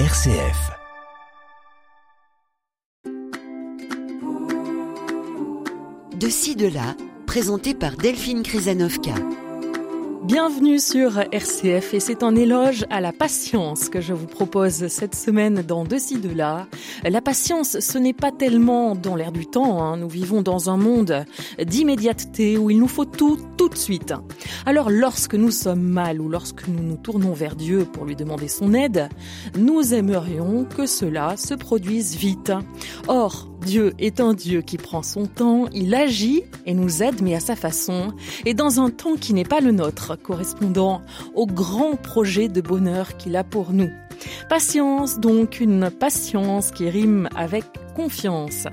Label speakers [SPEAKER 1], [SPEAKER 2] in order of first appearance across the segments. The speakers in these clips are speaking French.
[SPEAKER 1] RCF.
[SPEAKER 2] De ci, de là, présenté par Delphine Krizanovka.
[SPEAKER 3] Bienvenue sur RCF et c'est un éloge à la patience que je vous propose cette semaine dans De de là. La patience, ce n'est pas tellement dans l'air du temps. Hein. Nous vivons dans un monde d'immédiateté où il nous faut tout tout de suite. Alors lorsque nous sommes mal ou lorsque nous nous tournons vers Dieu pour lui demander son aide, nous aimerions que cela se produise vite. Or, Dieu est un Dieu qui prend son temps, il agit et nous aide, mais à sa façon, et dans un temps qui n'est pas le nôtre, correspondant au grand projet de bonheur qu'il a pour nous. Patience, donc une patience qui rime avec confiance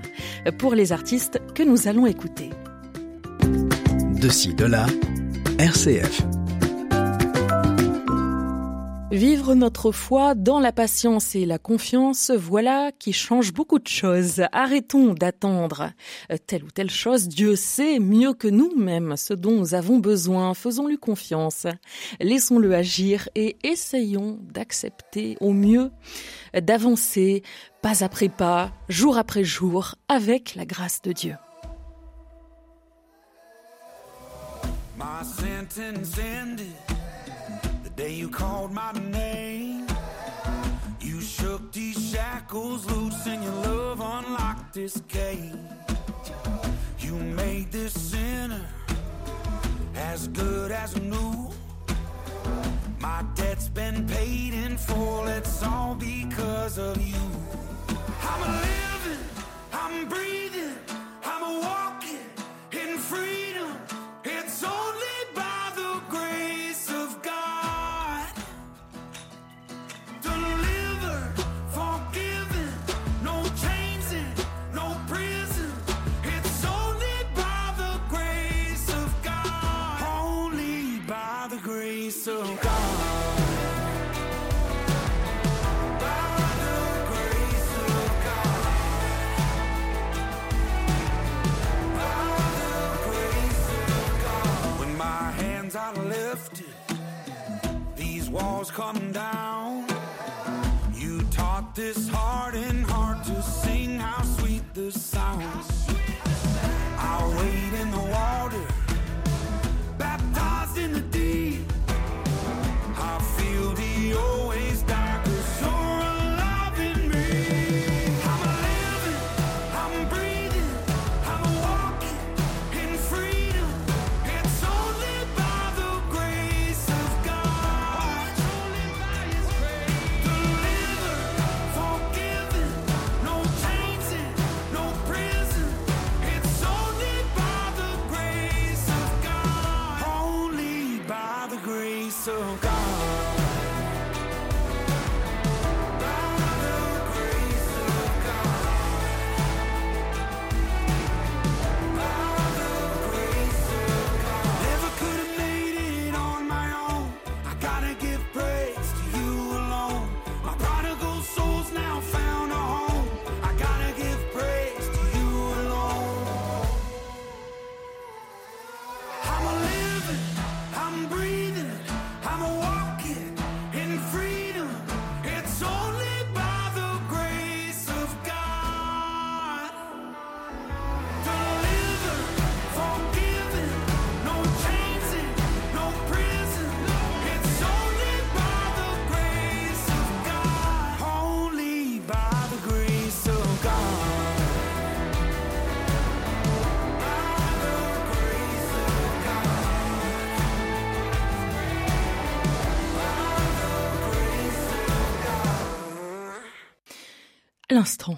[SPEAKER 3] pour les artistes que nous allons écouter.
[SPEAKER 1] De ci, de là, RCF.
[SPEAKER 3] Vivre notre foi dans la patience et la confiance, voilà qui change beaucoup de choses. Arrêtons d'attendre telle ou telle chose. Dieu sait mieux que nous-mêmes ce dont nous avons besoin. Faisons-lui confiance. Laissons-le agir et essayons d'accepter au mieux, d'avancer pas après pas, jour après jour, avec la grâce de Dieu.
[SPEAKER 4] Day you called my name. You shook these shackles loose and your love unlocked this cage. You made this sinner as good as new. My debt's been paid in full, it's all because of you. I'm a living, I'm breathing, I'm a walking in freedom. It's only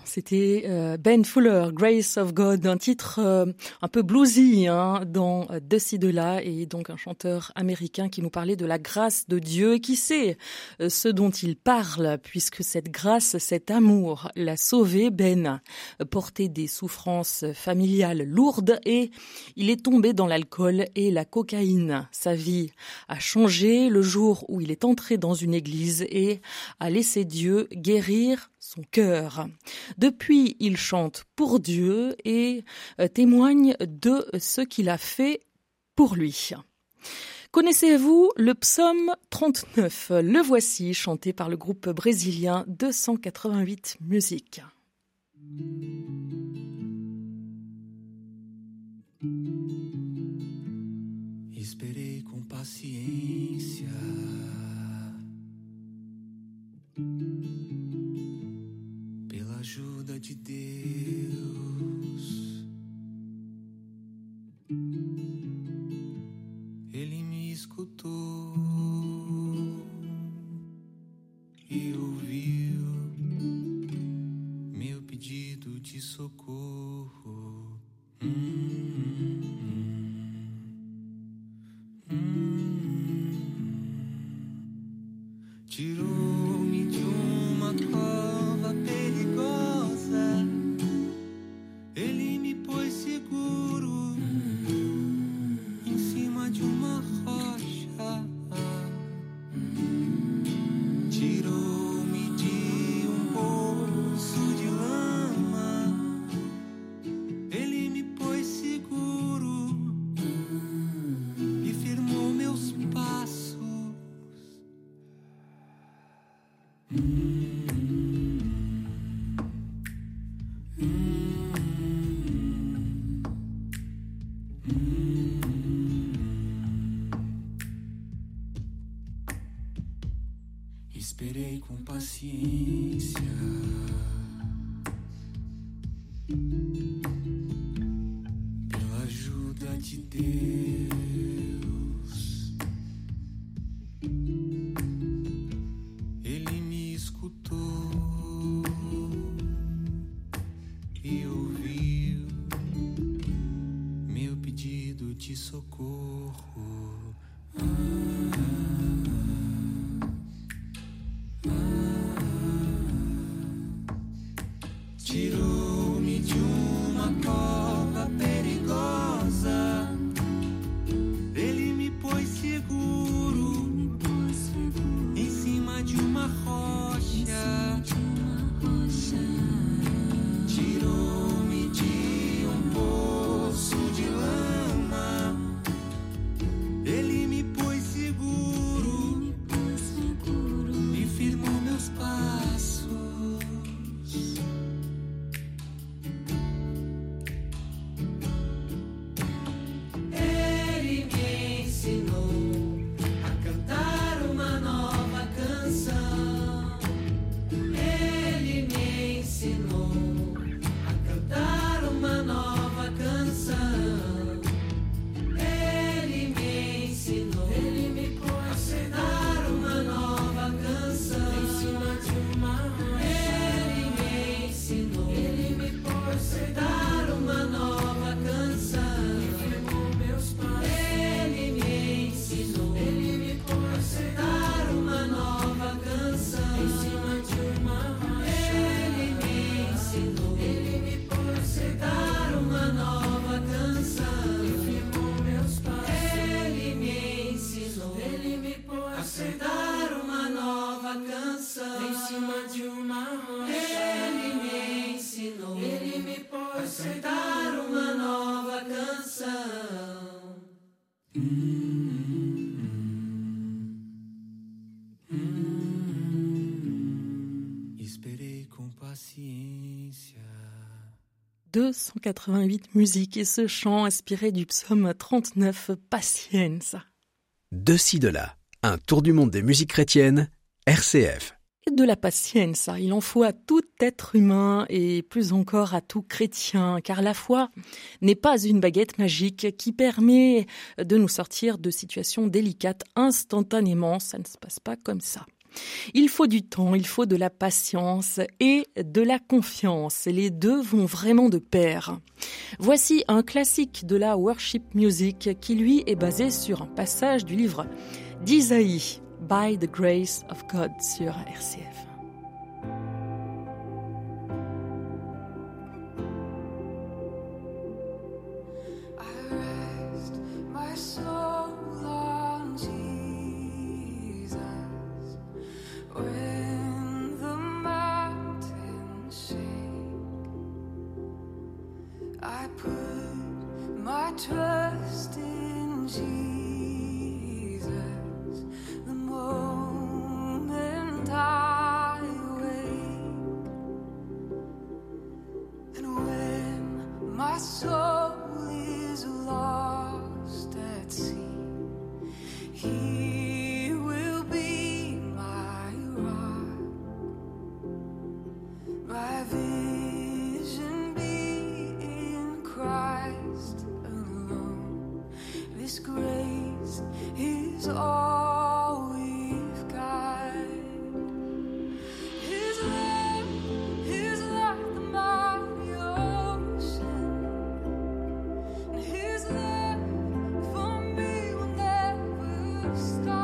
[SPEAKER 3] c'était euh, Ben Fuller, Grace of God, un titre euh, un peu bluesy hein, dans De ci de là, et donc un chanteur américain qui nous parlait de la grâce de Dieu et qui sait euh, ce dont il parle, puisque cette grâce, cet amour l'a sauvé. Ben portait des souffrances familiales lourdes et il est tombé dans l'alcool et la cocaïne. Sa vie a changé le jour où il est entré dans une église et a laissé Dieu guérir cœur. Depuis, il chante pour Dieu et euh, témoigne de ce qu'il a fait pour lui. Connaissez-vous le psaume 39 Le voici, chanté par le groupe brésilien 288 Musique.
[SPEAKER 5] Ajuda de Deus. Ele me escutou e ouviu meu pedido de socorro. Hum, hum. Tirou-me de uma cova perigosa. De socorro.
[SPEAKER 3] 288 musiques et ce chant inspiré du psaume 39 Patience.
[SPEAKER 1] De ci, de là. Un tour du monde des musiques chrétiennes. RCF.
[SPEAKER 3] Et de la patience, il en faut à tout être humain et plus encore à tout chrétien, car la foi n'est pas une baguette magique qui permet de nous sortir de situations délicates instantanément, ça ne se passe pas comme ça. Il faut du temps, il faut de la patience et de la confiance. Les deux vont vraiment de pair. Voici un classique de la worship music qui lui est basé sur un passage du livre d'Isaïe, By the Grace of God sur RCF.
[SPEAKER 6] I try. Never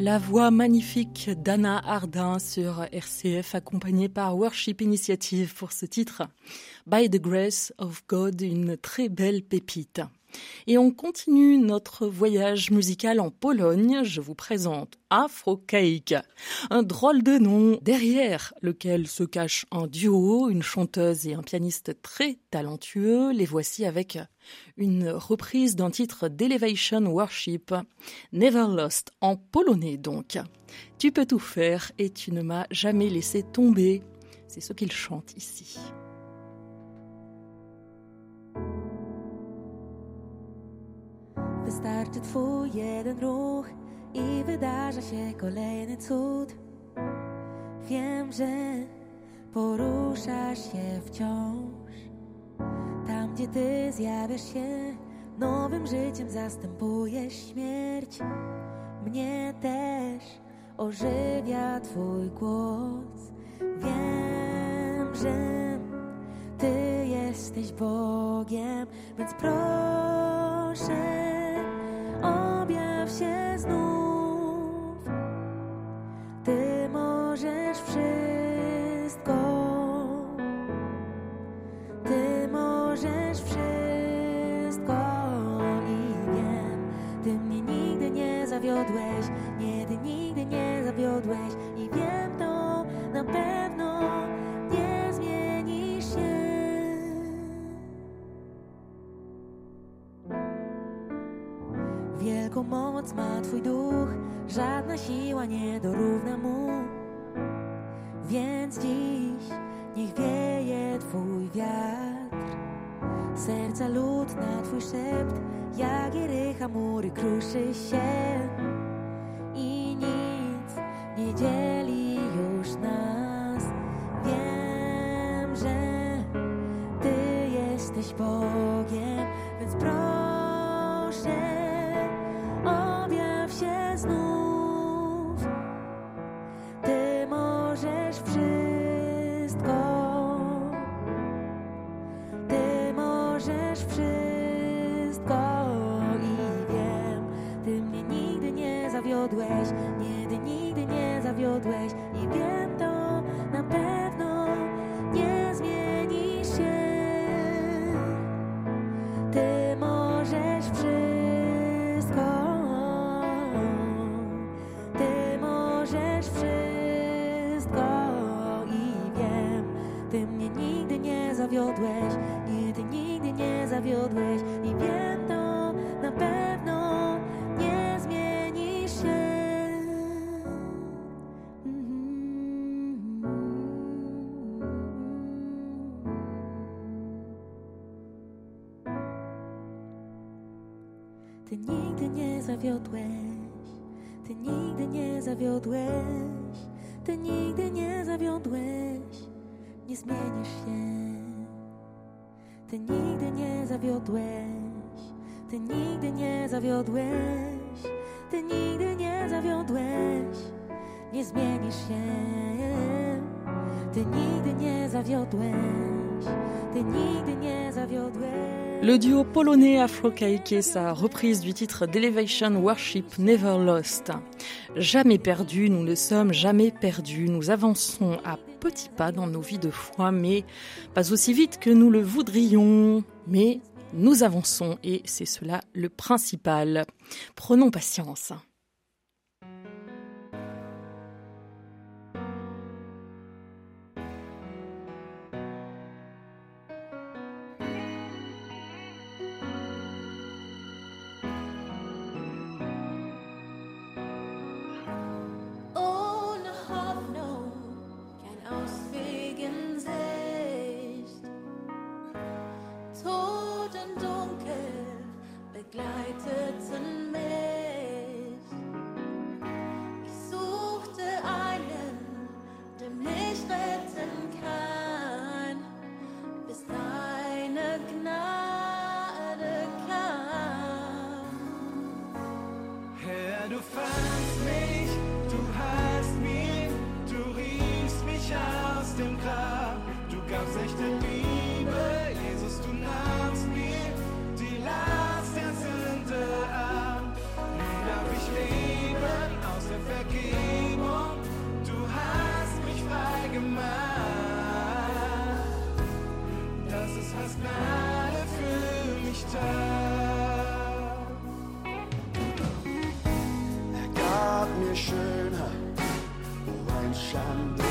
[SPEAKER 3] La voix magnifique d'Anna Ardin sur RCF accompagnée par Worship Initiative pour ce titre By the Grace of God, une très belle pépite. Et on continue notre voyage musical en Pologne. Je vous présente Afro un drôle de nom derrière lequel se cache un duo, une chanteuse et un pianiste très talentueux. Les voici avec une reprise d'un titre d'Elevation Worship, Never Lost, en polonais donc. Tu peux tout faire et tu ne m'as jamais laissé tomber. C'est ce qu'il chante ici.
[SPEAKER 7] Wystarczy twój jeden ruch i wydarza się kolejny cud. Wiem, że poruszasz się wciąż. Tam, gdzie ty zjawiasz się, nowym życiem zastępujesz śmierć. Mnie też ożywia twój głos. Wiem, że ty jesteś Bogiem, więc proszę objaw się znów. Ty możesz wszystko. Ty możesz wszystko i wiem, ty mnie nigdy nie zawiodłeś, nie, ty nigdy nie zawiodłeś i wiem to na pewno Wielką moc ma Twój duch, żadna siła nie dorówna mu. Więc dziś niech wieje Twój wiatr. Serca lód na Twój szept, jak Jerycha mury kruszy się. I nic nie dzieli już nas. Wiem, że Ty jesteś Bogiem, zawiodłeś i wiem zawiodłeś, ty nigdy nie zawiodłeś, ty nigdy nie zawiodłeś, nie zmienisz się. Ty nigdy nie zawiodłeś, ty nigdy nie zawiodłeś, ty nigdy nie zawiodłeś, nie zmienisz się. Ty nigdy nie zawiodłeś, ty nigdy nie zawiodłeś.
[SPEAKER 3] Le duo polonais et sa reprise du titre d'Elevation Worship Never Lost. Jamais perdus, nous ne sommes jamais perdus. Nous avançons à petits pas dans nos vies de foi, mais pas aussi vite que nous le voudrions. Mais nous avançons et c'est cela le principal. Prenons patience.
[SPEAKER 7] du fandst mich, du hast mir, du riefst mich
[SPEAKER 5] aus dem Grab, du gabst echte Liebe, Jesus, du nahmst mir die Last der Sünde ab. Nun darf ich leben aus der Vergebung, du hast
[SPEAKER 7] mich
[SPEAKER 5] frei gemacht. Das ist was Gnade für mich tat.
[SPEAKER 8] 山。的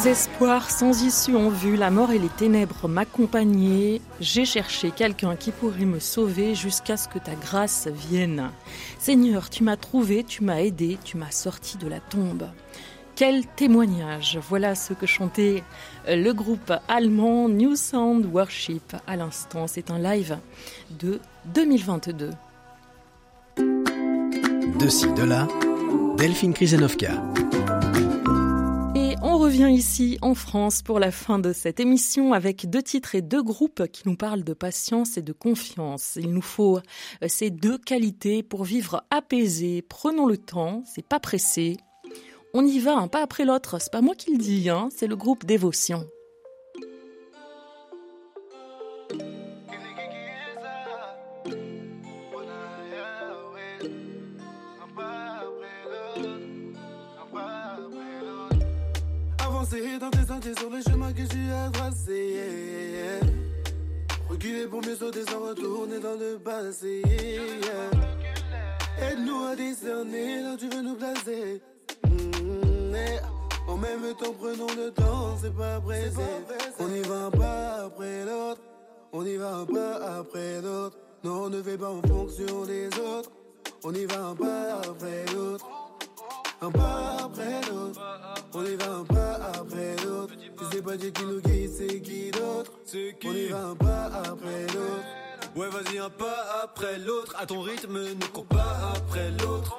[SPEAKER 3] Sans espoir, sans issue en vue, la mort et les ténèbres m'accompagnaient. J'ai cherché quelqu'un qui pourrait me sauver jusqu'à ce que ta grâce vienne. Seigneur, tu m'as trouvé, tu m'as aidé, tu m'as sorti de la tombe. Quel témoignage Voilà ce que chantait le groupe allemand New Sound Worship à l'instant. C'est un live de 2022.
[SPEAKER 1] De de là, Delphine Krisenovka.
[SPEAKER 3] Revient ici en France pour la fin de cette émission avec deux titres et deux groupes qui nous parlent de patience et de confiance. Il nous faut euh, ces deux qualités pour vivre apaisé. Prenons le temps, c'est pas pressé. On y va un pas après l'autre, c'est pas moi qui le dis, hein, c'est le groupe Dévotion.
[SPEAKER 9] Dans tes sentiers sur le chemin que tu as tracé. yeah, yeah. Reculer pour mieux sauter sans retourner dans le passé. yeah. Aide-nous à discerner là où tu veux nous placer. Mm. En même temps, prenons le temps, c'est pas pressé. On y va un pas après l'autre. On y va un pas après l'autre. Non, on ne fait pas en fonction des autres. On y va un pas après l'autre. Un pas après l'autre. On y va un pas après l'autre. Si c'est pas Dieu qui nous guide, c'est qui d'autre? On y va un pas après l'autre.
[SPEAKER 10] Ouais, vas-y, un pas après l'autre. À ton rythme, ne cours pas après l'autre.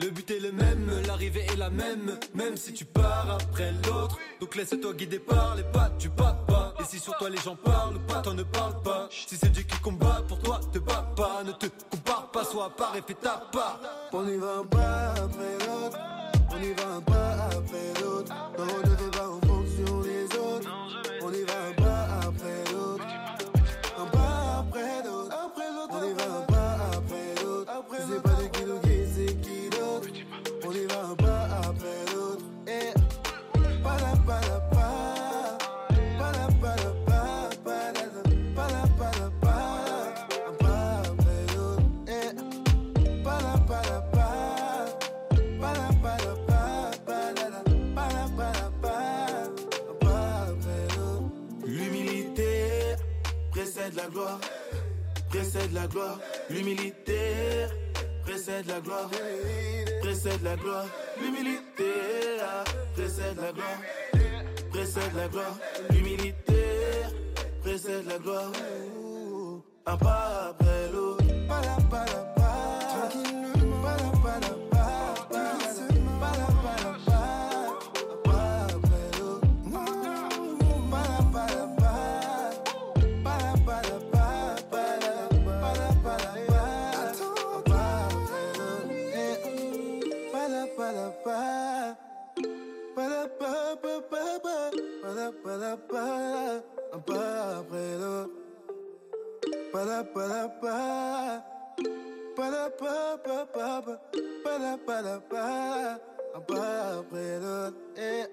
[SPEAKER 10] Le but est le même, l'arrivée est la même, même si tu pars après l'autre. Donc laisse-toi guider par les pas du papa. Et si sur toi les gens parlent pas, toi ne parle pas. Si c'est Dieu qui combat pour toi, te bats pas. Ne te compare pas, sois à part et fais ta part.
[SPEAKER 9] On y va un pas après l'autre. On y va un pas après l'autre. Non, on ne fait pas Eh.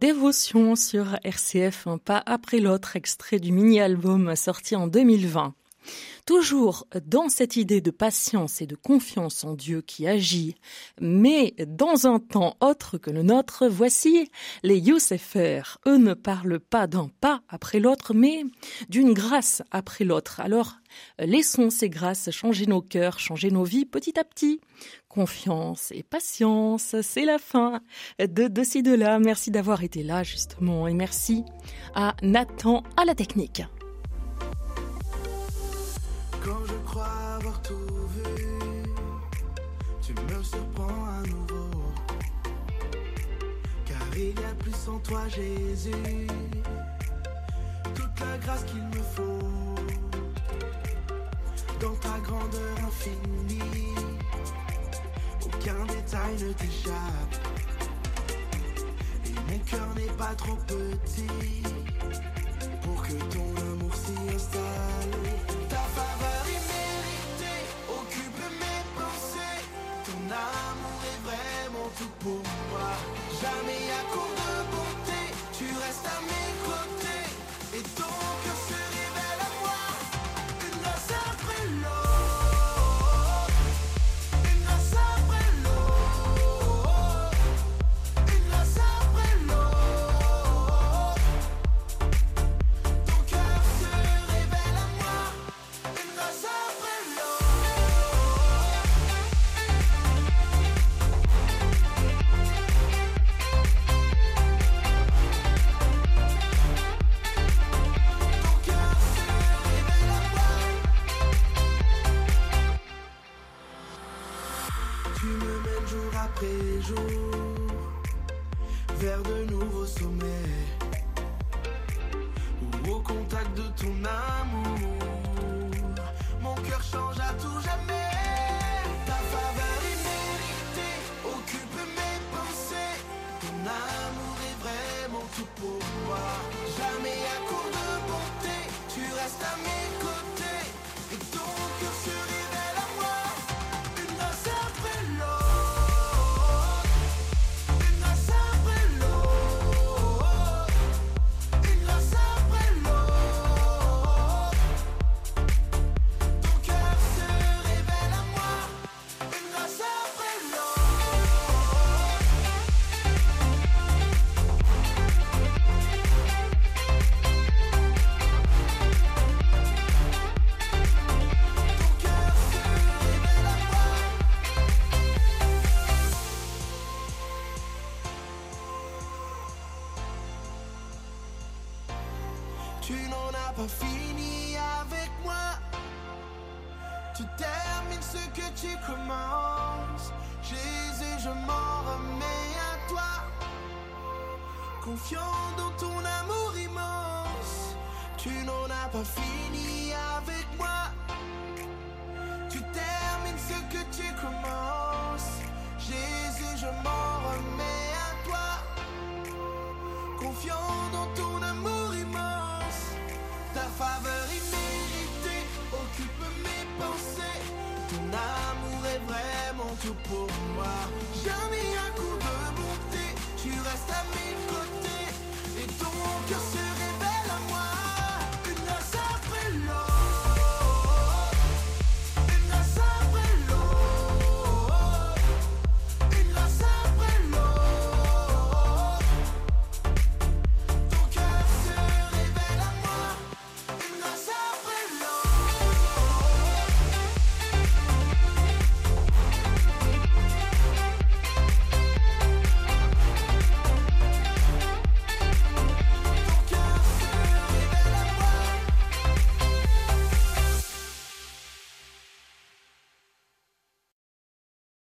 [SPEAKER 3] Dévotion sur RCF, un pas après l'autre, extrait du mini-album sorti en 2020. Toujours dans cette idée de patience et de confiance en Dieu qui agit, mais dans un temps autre que le nôtre, voici les Youssefers. Eux ne parlent pas d'un pas après l'autre, mais d'une grâce après l'autre. Alors, laissons ces grâces changer nos cœurs, changer nos vies petit à petit. Confiance et patience, c'est la fin de De ci, de là. Merci d'avoir été là, justement, et merci à Nathan à la technique.
[SPEAKER 9] Tout vu, tu me surprends à nouveau. Car il y a plus en toi, Jésus. Toute la grâce qu'il me faut. Dans ta grandeur infinie, aucun détail ne t'échappe. Et mon cœur n'est pas trop petit pour que ton amour s'y installe. Vraiment
[SPEAKER 11] vraiment tout pour moi. Jamais